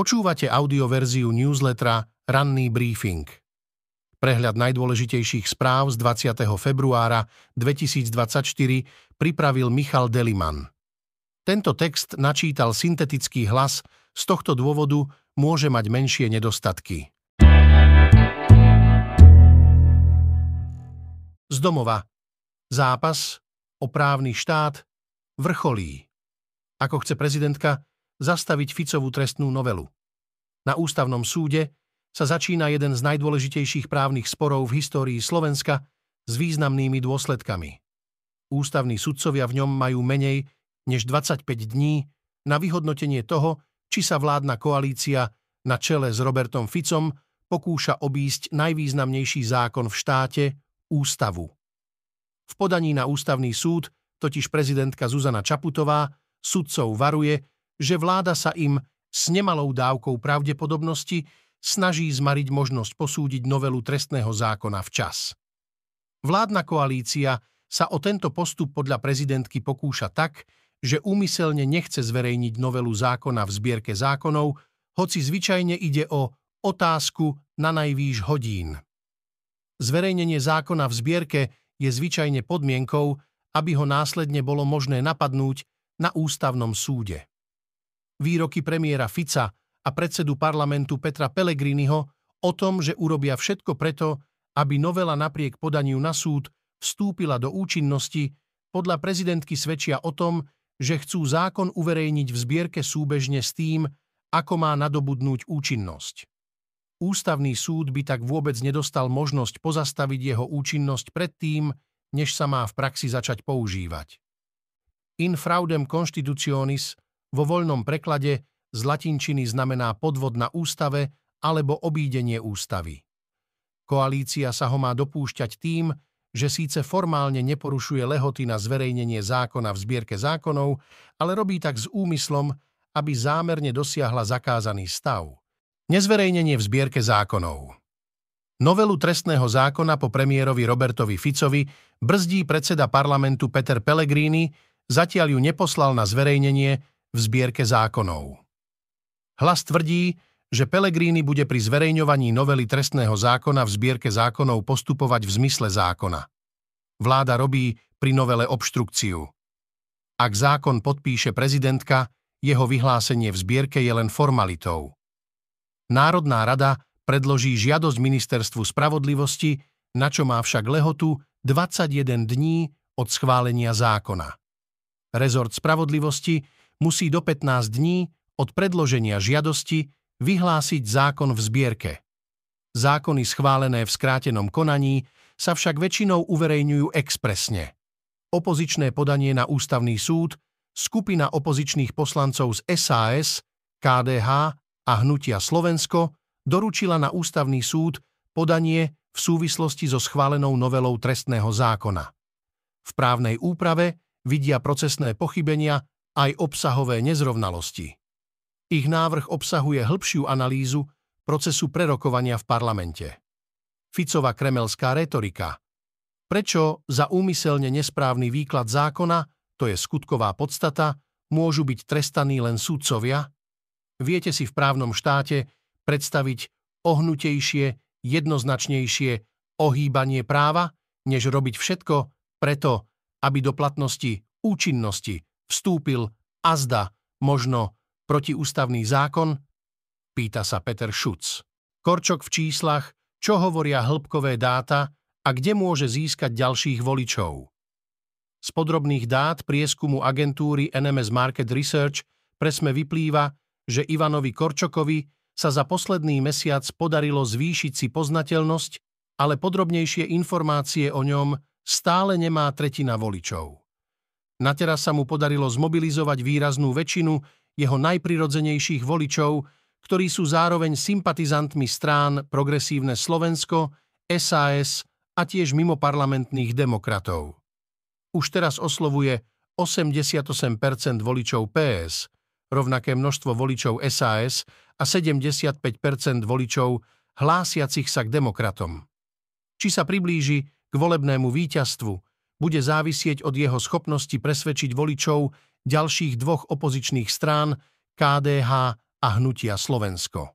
Počúvate audioverziu newslettera Ranný briefing. Prehľad najdôležitejších správ z 20. februára 2024 pripravil Michal Deliman. Tento text načítal syntetický hlas, z tohto dôvodu môže mať menšie nedostatky. Z domova. Zápas o právny štát vrcholí. Ako chce prezidentka, zastaviť Ficovú trestnú novelu. Na ústavnom súde sa začína jeden z najdôležitejších právnych sporov v histórii Slovenska s významnými dôsledkami. Ústavní sudcovia v ňom majú menej než 25 dní na vyhodnotenie toho, či sa vládna koalícia na čele s Robertom Ficom pokúša obísť najvýznamnejší zákon v štáte – ústavu. V podaní na ústavný súd totiž prezidentka Zuzana Čaputová sudcov varuje, že vláda sa im s nemalou dávkou pravdepodobnosti snaží zmariť možnosť posúdiť novelu trestného zákona včas. Vládna koalícia sa o tento postup podľa prezidentky pokúša tak, že úmyselne nechce zverejniť novelu zákona v zbierke zákonov, hoci zvyčajne ide o otázku na najvýš hodín. Zverejnenie zákona v zbierke je zvyčajne podmienkou, aby ho následne bolo možné napadnúť na ústavnom súde výroky premiéra Fica a predsedu parlamentu Petra Pellegriniho o tom, že urobia všetko preto, aby novela napriek podaniu na súd vstúpila do účinnosti, podľa prezidentky svedčia o tom, že chcú zákon uverejniť v zbierke súbežne s tým, ako má nadobudnúť účinnosť. Ústavný súd by tak vôbec nedostal možnosť pozastaviť jeho účinnosť predtým, než sa má v praxi začať používať. In fraudem constitutionis vo voľnom preklade z latinčiny znamená podvod na ústave alebo obídenie ústavy. Koalícia sa ho má dopúšťať tým, že síce formálne neporušuje lehoty na zverejnenie zákona v zbierke zákonov, ale robí tak s úmyslom, aby zámerne dosiahla zakázaný stav. Nezverejnenie v zbierke zákonov. Novelu trestného zákona po premiérovi Robertovi Ficovi brzdí predseda parlamentu Peter Pellegrini, zatiaľ ju neposlal na zverejnenie, v zbierke zákonov. Hlas tvrdí, že Pelegrini bude pri zverejňovaní novely trestného zákona v zbierke zákonov postupovať v zmysle zákona. Vláda robí pri novele obštrukciu. Ak zákon podpíše prezidentka, jeho vyhlásenie v zbierke je len formalitou. Národná rada predloží žiadosť ministerstvu spravodlivosti, na čo má však lehotu 21 dní od schválenia zákona. Rezort spravodlivosti musí do 15 dní od predloženia žiadosti vyhlásiť zákon v zbierke. Zákony schválené v skrátenom konaní sa však väčšinou uverejňujú expresne. Opozičné podanie na ústavný súd, skupina opozičných poslancov z SAS, KDH a Hnutia Slovensko doručila na ústavný súd podanie v súvislosti so schválenou novelou trestného zákona. V právnej úprave vidia procesné pochybenia aj obsahové nezrovnalosti. Ich návrh obsahuje hĺbšiu analýzu procesu prerokovania v parlamente. Ficova kremelská retorika. Prečo za úmyselne nesprávny výklad zákona, to je skutková podstata, môžu byť trestaní len súdcovia? Viete si v právnom štáte predstaviť ohnutejšie, jednoznačnejšie ohýbanie práva, než robiť všetko preto, aby do platnosti účinnosti vstúpil azda možno protiústavný zákon? Pýta sa Peter Šuc. Korčok v číslach, čo hovoria hĺbkové dáta a kde môže získať ďalších voličov. Z podrobných dát prieskumu agentúry NMS Market Research presme vyplýva, že Ivanovi Korčokovi sa za posledný mesiac podarilo zvýšiť si poznateľnosť, ale podrobnejšie informácie o ňom stále nemá tretina voličov. Na teraz sa mu podarilo zmobilizovať výraznú väčšinu jeho najprirodzenejších voličov, ktorí sú zároveň sympatizantmi strán Progresívne Slovensko, SAS a tiež mimoparlamentných demokratov. Už teraz oslovuje 88% voličov PS, rovnaké množstvo voličov SAS a 75% voličov hlásiacich sa k demokratom. Či sa priblíži k volebnému víťazstvu, bude závisieť od jeho schopnosti presvedčiť voličov ďalších dvoch opozičných strán KDH a hnutia Slovensko.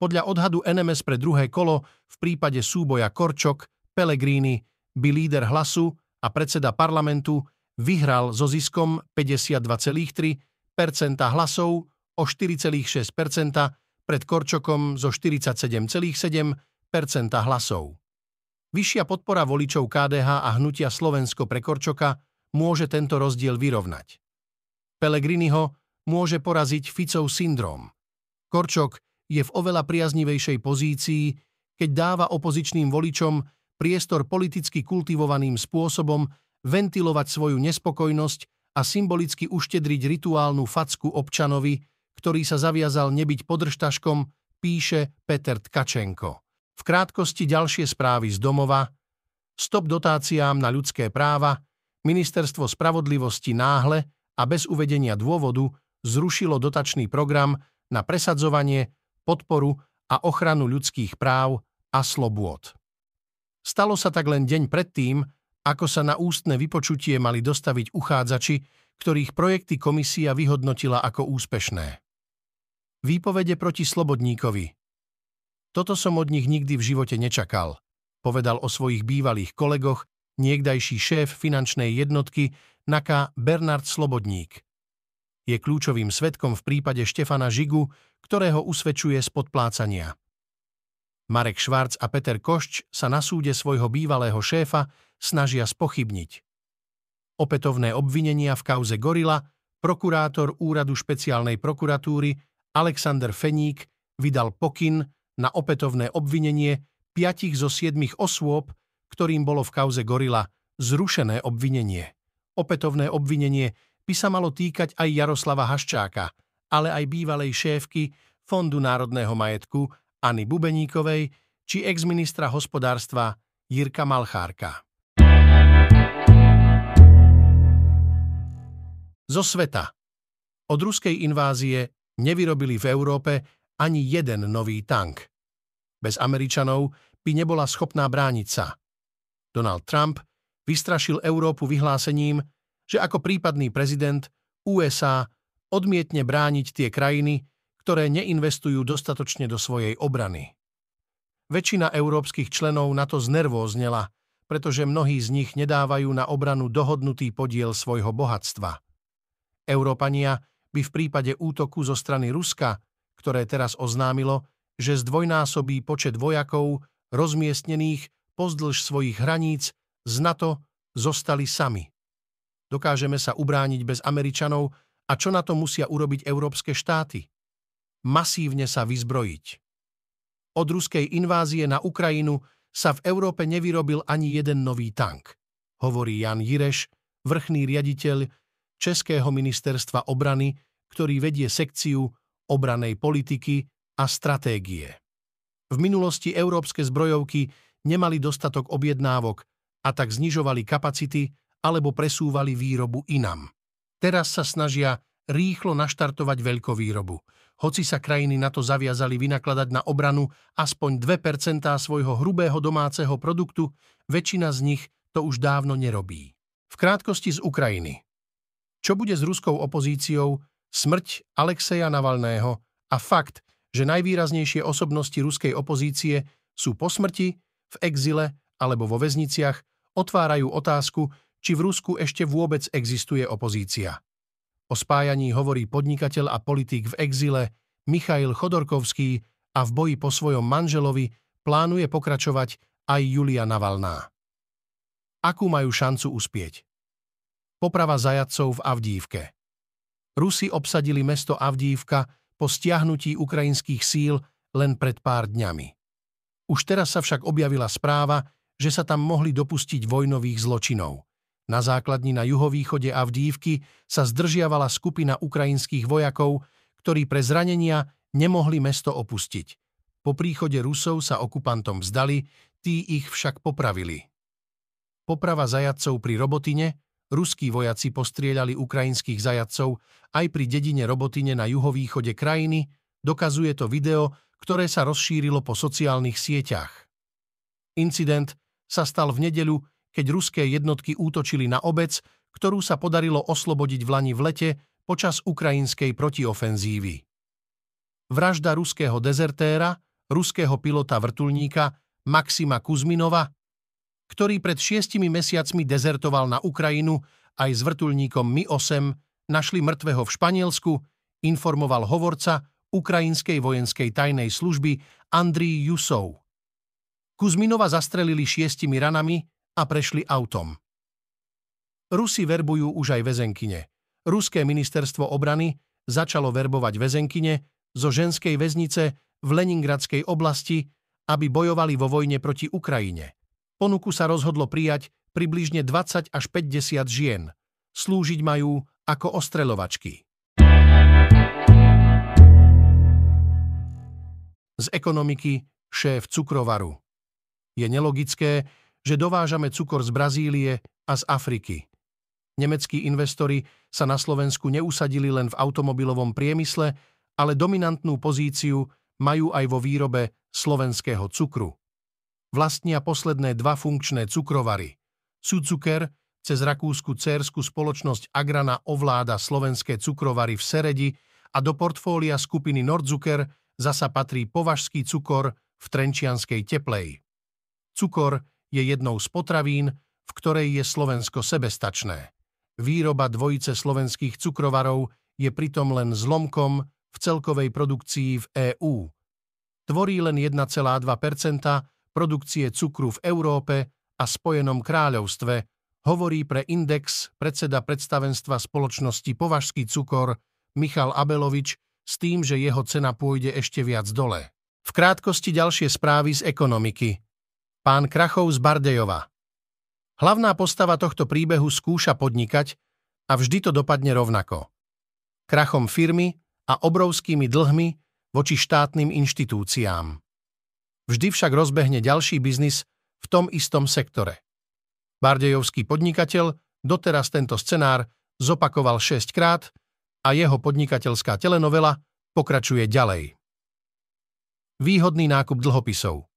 Podľa odhadu NMS pre druhé kolo v prípade súboja Korčok, Pellegrini by líder hlasu a predseda parlamentu vyhral so ziskom 52,3% hlasov o 4,6% pred Korčokom zo 47,7% hlasov. Vyššia podpora voličov KDH a hnutia Slovensko pre Korčoka môže tento rozdiel vyrovnať. Pelegriniho môže poraziť Ficov syndrom. Korčok je v oveľa priaznivejšej pozícii, keď dáva opozičným voličom priestor politicky kultivovaným spôsobom ventilovať svoju nespokojnosť a symbolicky uštedriť rituálnu facku občanovi, ktorý sa zaviazal nebyť podržtaškom, píše Peter Tkačenko. V krátkosti ďalšie správy z domova, stop dotáciám na ľudské práva, Ministerstvo spravodlivosti náhle a bez uvedenia dôvodu zrušilo dotačný program na presadzovanie podporu a ochranu ľudských práv a slobôd. Stalo sa tak len deň predtým, ako sa na ústne vypočutie mali dostaviť uchádzači, ktorých projekty komisia vyhodnotila ako úspešné. Výpovede proti Slobodníkovi. Toto som od nich nikdy v živote nečakal, povedal o svojich bývalých kolegoch niekdajší šéf finančnej jednotky NAKA Bernard Slobodník. Je kľúčovým svetkom v prípade Štefana Žigu, ktorého usvedčuje z podplácania. Marek Švarc a Peter Košč sa na súde svojho bývalého šéfa snažia spochybniť. Opätovné obvinenia v kauze Gorila prokurátor úradu špeciálnej prokuratúry Alexander Feník vydal pokyn na opätovné obvinenie piatich zo siedmých osôb, ktorým bolo v kauze Gorila zrušené obvinenie. Opätovné obvinenie by sa malo týkať aj Jaroslava Haščáka, ale aj bývalej šéfky Fondu národného majetkuAny Bubeníkovej či exministra hospodárstva Jirka Malchárka. Zo sveta. Od ruskej invázie nevyrobili v Európe ani jeden nový tank. Bez Američanov by nebola schopná brániť sa. Donald Trump vystrašil Európu vyhlásením, že ako prípadný prezident USA odmietne brániť tie krajiny, ktoré neinvestujú dostatočne do svojej obrany. Väčšina európskych členov na to znervóznela, pretože mnohí z nich nedávajú na obranu dohodnutý podiel svojho bohatstva. Európania by v prípade útoku zo strany Ruska, ktoré teraz oznámilo, že zdvojnásobí počet vojakov rozmiestnených pozdĺž svojich hraníc z NATO, zostali sami. Dokážeme sa ubrániť bez Američanov a čo na to musia urobiť európske štáty? Masívne sa vyzbrojiť. Od ruskej invázie na Ukrajinu sa v Európe nevyrobil ani jeden nový tank, hovorí Jan Jireš, vrchný riaditeľ Českého ministerstva obrany, ktorý vedie sekciu obranej politiky a stratégie. V minulosti európske zbrojovky nemali dostatok objednávok a tak znižovali kapacity alebo presúvali výrobu inam. Teraz sa snažia rýchlo naštartovať veľkovýrobu. Hoci sa krajiny na to zaviazali vynakladať na obranu aspoň 2% svojho hrubého domáceho produktu, väčšina z nich to už dávno nerobí. V krátkosti z Ukrajiny. Čo bude s ruskou opozíciou, smrť Alexeja Navalného a fakt, že najvýraznejšie osobnosti ruskej opozície sú po smrti, v exile alebo vo väzniciach, otvárajú otázku, či v Rusku ešte vôbec existuje opozícia. O spájaní hovorí podnikateľ a politik v exile Michail Chodorkovský a v boji po svojom manželovi plánuje pokračovať aj Julia Navalná. Akú majú šancu uspieť? Poprava zajadcov v Avdívke. Rusi obsadili mesto Avdívka po stiahnutí ukrajinských síl len pred pár dňami. Už teraz sa však objavila správa, že sa tam mohli dopustiť vojnových zločinov – na základni na juhovýchode Avdívky sa zdržiavala skupina ukrajinských vojakov, ktorí pre zranenia nemohli mesto opustiť. Po príchode Rusov sa okupantom vzdali, tí ich však popravili. Poprava zajadcov pri Robotine, ruskí vojaci postrieľali ukrajinských zajadcov aj pri dedine Robotine na juhovýchode krajiny, dokazuje to video, ktoré sa rozšírilo po sociálnych sieťach. Incident sa stal v nedeľu keď ruské jednotky útočili na obec, ktorú sa podarilo oslobodiť v Lani v lete počas ukrajinskej protiofenzívy. vražda ruského dezertéra, ruského pilota vrtulníka Maxima Kuzminova, ktorý pred šiestimi mesiacmi dezertoval na Ukrajinu aj s vrtulníkom Mi-8, našli mŕtvého v Španielsku, informoval hovorca ukrajinskej vojenskej tajnej služby Andrii Jusov. Kuzminova zastrelili šiestimi ranami a prešli autom. Rusi verbujú už aj väzenkyne. Ruské ministerstvo obrany začalo verbovať väzenkyne zo ženskej väznice v Leningradskej oblasti, aby bojovali vo vojne proti Ukrajine. Ponuku sa rozhodlo prijať približne 20 až 50 žien. Slúžiť majú ako ostreľovačky. Z ekonomiky šéf cukrovaru. Je nelogické, že dovážame cukor z Brazílie a z Afriky. Nemeckí investori sa na Slovensku neusadili len v automobilovom priemysle, ale dominantnú pozíciu majú aj vo výrobe slovenského cukru. Vlastnia posledné dva funkčné cukrovary. Sucuker cez rakúsku cérsku spoločnosť Agrana ovláda slovenské cukrovary v Seredi a do portfólia skupiny Nordzucker zasa patrí považský cukor v Trenčianskej Teplej. Cukor je jednou z potravín, v ktorej je Slovensko sebestačné. Výroba dvojice slovenských cukrovarov je pritom len zlomkom v celkovej produkcii v EÚ. Tvorí len 1,2 produkcie cukru v Európe a Spojenom kráľovstve, hovorí pre Index predseda predstavenstva spoločnosti Považský cukor Michal Abelovič s tým, že jeho cena pôjde ešte viac dole. V krátkosti ďalšie správy z ekonomiky. Pán Krachov z Bardejova. Hlavná postava tohto príbehu skúša podnikať a vždy to dopadne rovnako. Krachom firmy a obrovskými dlhmi voči štátnym inštitúciám. Vždy však rozbehne ďalší biznis v tom istom sektore. Bardejovský podnikateľ doteraz tento scenár zopakoval 6 krát a jeho podnikateľská telenovela pokračuje ďalej. Výhodný nákup dlhopisov.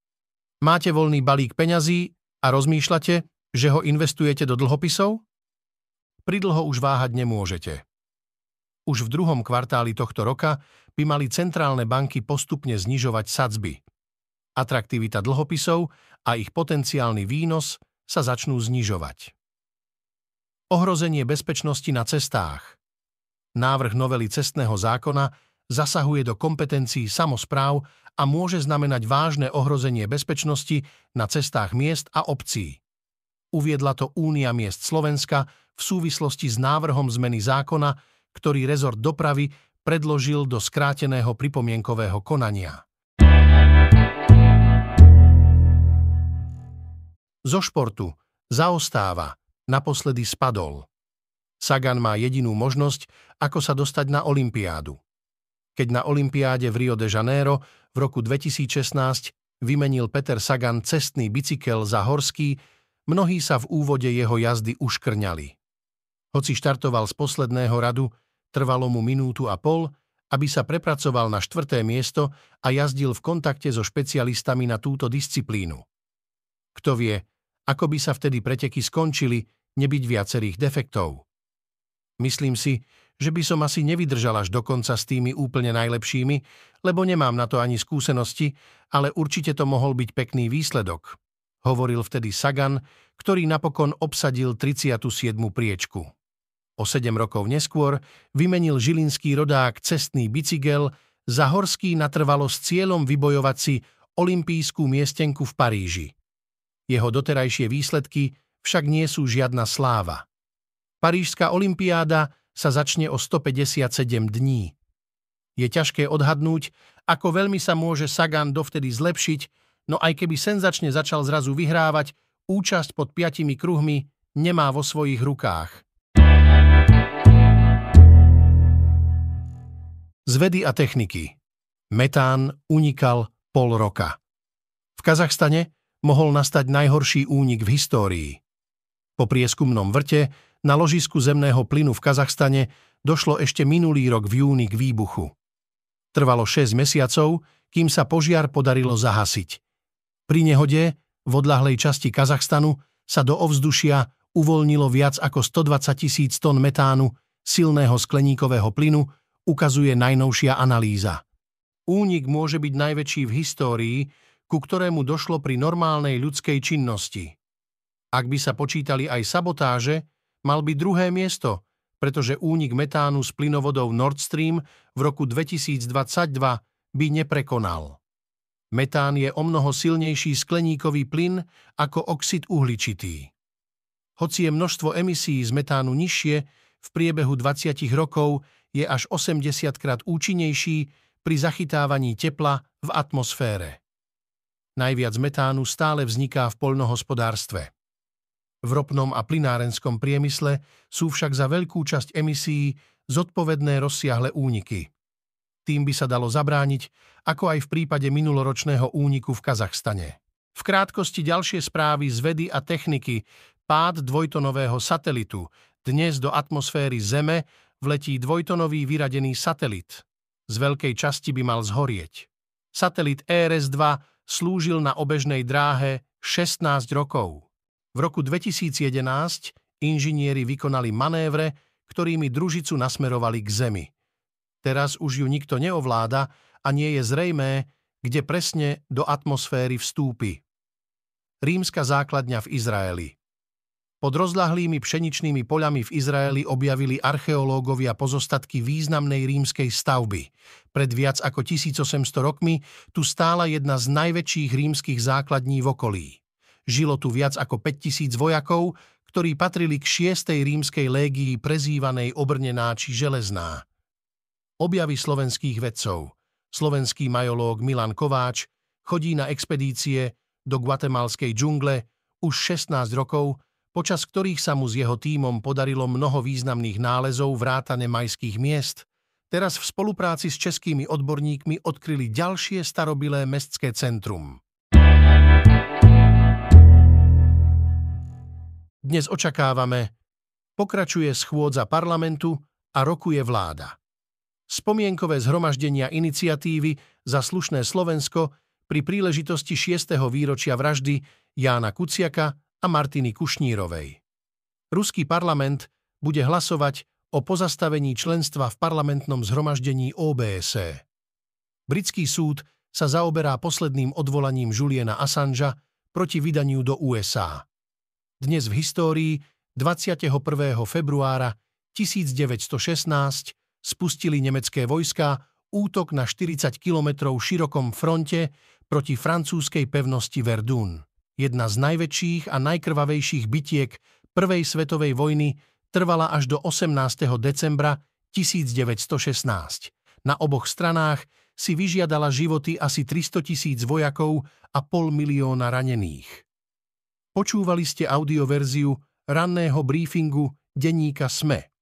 Máte voľný balík peňazí a rozmýšľate, že ho investujete do dlhopisov? Pridlho už váhať nemôžete. Už v druhom kvartáli tohto roka by mali centrálne banky postupne znižovať sadzby. Atraktivita dlhopisov a ich potenciálny výnos sa začnú znižovať. Ohrozenie bezpečnosti na cestách. Návrh novely cestného zákona zasahuje do kompetencií samozpráv a môže znamenať vážne ohrozenie bezpečnosti na cestách miest a obcí. Uviedla to Únia miest Slovenska v súvislosti s návrhom zmeny zákona, ktorý rezort dopravy predložil do skráteného pripomienkového konania. Zo športu zaostáva, naposledy spadol. Sagan má jedinú možnosť, ako sa dostať na Olympiádu. Keď na Olympiáde v Rio de Janeiro v roku 2016 vymenil Peter Sagan cestný bicykel za horský, Mnohí sa v úvode jeho jazdy uškrňali. Hoci štartoval z posledného radu, trvalo mu minútu a pol, aby sa prepracoval na štvrté miesto a jazdil v kontakte so špecialistami na túto disciplínu. Kto vie, ako by sa vtedy preteky skončili, nebyť viacerých defektov. Myslím si, že by som asi nevydržal až dokonca s tými úplne najlepšími, lebo nemám na to ani skúsenosti, ale určite to mohol byť pekný výsledok hovoril vtedy Sagan, ktorý napokon obsadil 37. priečku. O 7 rokov neskôr vymenil žilinský rodák cestný bicykel za horský natrvalo s cieľom vybojovať si olimpijskú miestenku v Paríži. Jeho doterajšie výsledky však nie sú žiadna sláva. Parížská olimpiáda sa začne o 157 dní. Je ťažké odhadnúť, ako veľmi sa môže Sagan dovtedy zlepšiť, no aj keby senzačne začal zrazu vyhrávať, účasť pod piatimi kruhmi nemá vo svojich rukách. Z vedy a techniky. Metán unikal pol roka. V Kazachstane mohol nastať najhorší únik v histórii. Po prieskumnom vrte na ložisku zemného plynu v Kazachstane došlo ešte minulý rok v júni k výbuchu. Trvalo 6 mesiacov, kým sa požiar podarilo zahasiť. Pri nehode v odlahlej časti Kazachstanu sa do ovzdušia uvoľnilo viac ako 120 tisíc tón metánu, silného skleníkového plynu, ukazuje najnovšia analýza. Únik môže byť najväčší v histórii, ku ktorému došlo pri normálnej ľudskej činnosti. Ak by sa počítali aj sabotáže, mal by druhé miesto, pretože únik metánu z plynovodov Nord Stream v roku 2022 by neprekonal. Metán je o mnoho silnejší skleníkový plyn ako oxid uhličitý. Hoci je množstvo emisí z metánu nižšie, v priebehu 20 rokov je až 80 krát účinnejší pri zachytávaní tepla v atmosfére. Najviac metánu stále vzniká v poľnohospodárstve. V ropnom a plynárenskom priemysle sú však za veľkú časť emisí zodpovedné rozsiahle úniky. Tým by sa dalo zabrániť, ako aj v prípade minuloročného úniku v Kazachstane. V krátkosti ďalšie správy z vedy a techniky pád dvojtonového satelitu. Dnes do atmosféry Zeme vletí dvojtonový vyradený satelit. Z veľkej časti by mal zhorieť. Satelit ERS-2 slúžil na obežnej dráhe 16 rokov. V roku 2011 inžinieri vykonali manévre, ktorými družicu nasmerovali k Zemi. Teraz už ju nikto neovláda a nie je zrejmé, kde presne do atmosféry vstúpi. Rímska základňa v Izraeli pod rozlahlými pšeničnými poľami v Izraeli objavili archeológovia pozostatky významnej rímskej stavby. Pred viac ako 1800 rokmi tu stála jedna z najväčších rímskych základní v okolí. Žilo tu viac ako 5000 vojakov, ktorí patrili k 6. rímskej légii prezývanej obrnená či železná. Objavy slovenských vedcov. Slovenský majológ Milan Kováč chodí na expedície do guatemalskej džungle už 16 rokov počas ktorých sa mu s jeho tímom podarilo mnoho významných nálezov vrátane majských miest, teraz v spolupráci s českými odborníkmi odkryli ďalšie starobilé mestské centrum. Dnes očakávame, pokračuje schôdza parlamentu a rokuje vláda. Spomienkové zhromaždenia iniciatívy za slušné Slovensko pri príležitosti 6. výročia vraždy Jána Kuciaka a Martiny Kušnírovej. Ruský parlament bude hlasovať o pozastavení členstva v parlamentnom zhromaždení OBSE. Britský súd sa zaoberá posledným odvolaním Juliana Assangea proti vydaniu do USA. Dnes v histórii 21. februára 1916 spustili nemecké vojska útok na 40 kilometrov širokom fronte proti francúzskej pevnosti Verdun jedna z najväčších a najkrvavejších bitiek Prvej svetovej vojny, trvala až do 18. decembra 1916. Na oboch stranách si vyžiadala životy asi 300 tisíc vojakov a pol milióna ranených. Počúvali ste audioverziu ranného briefingu denníka SME.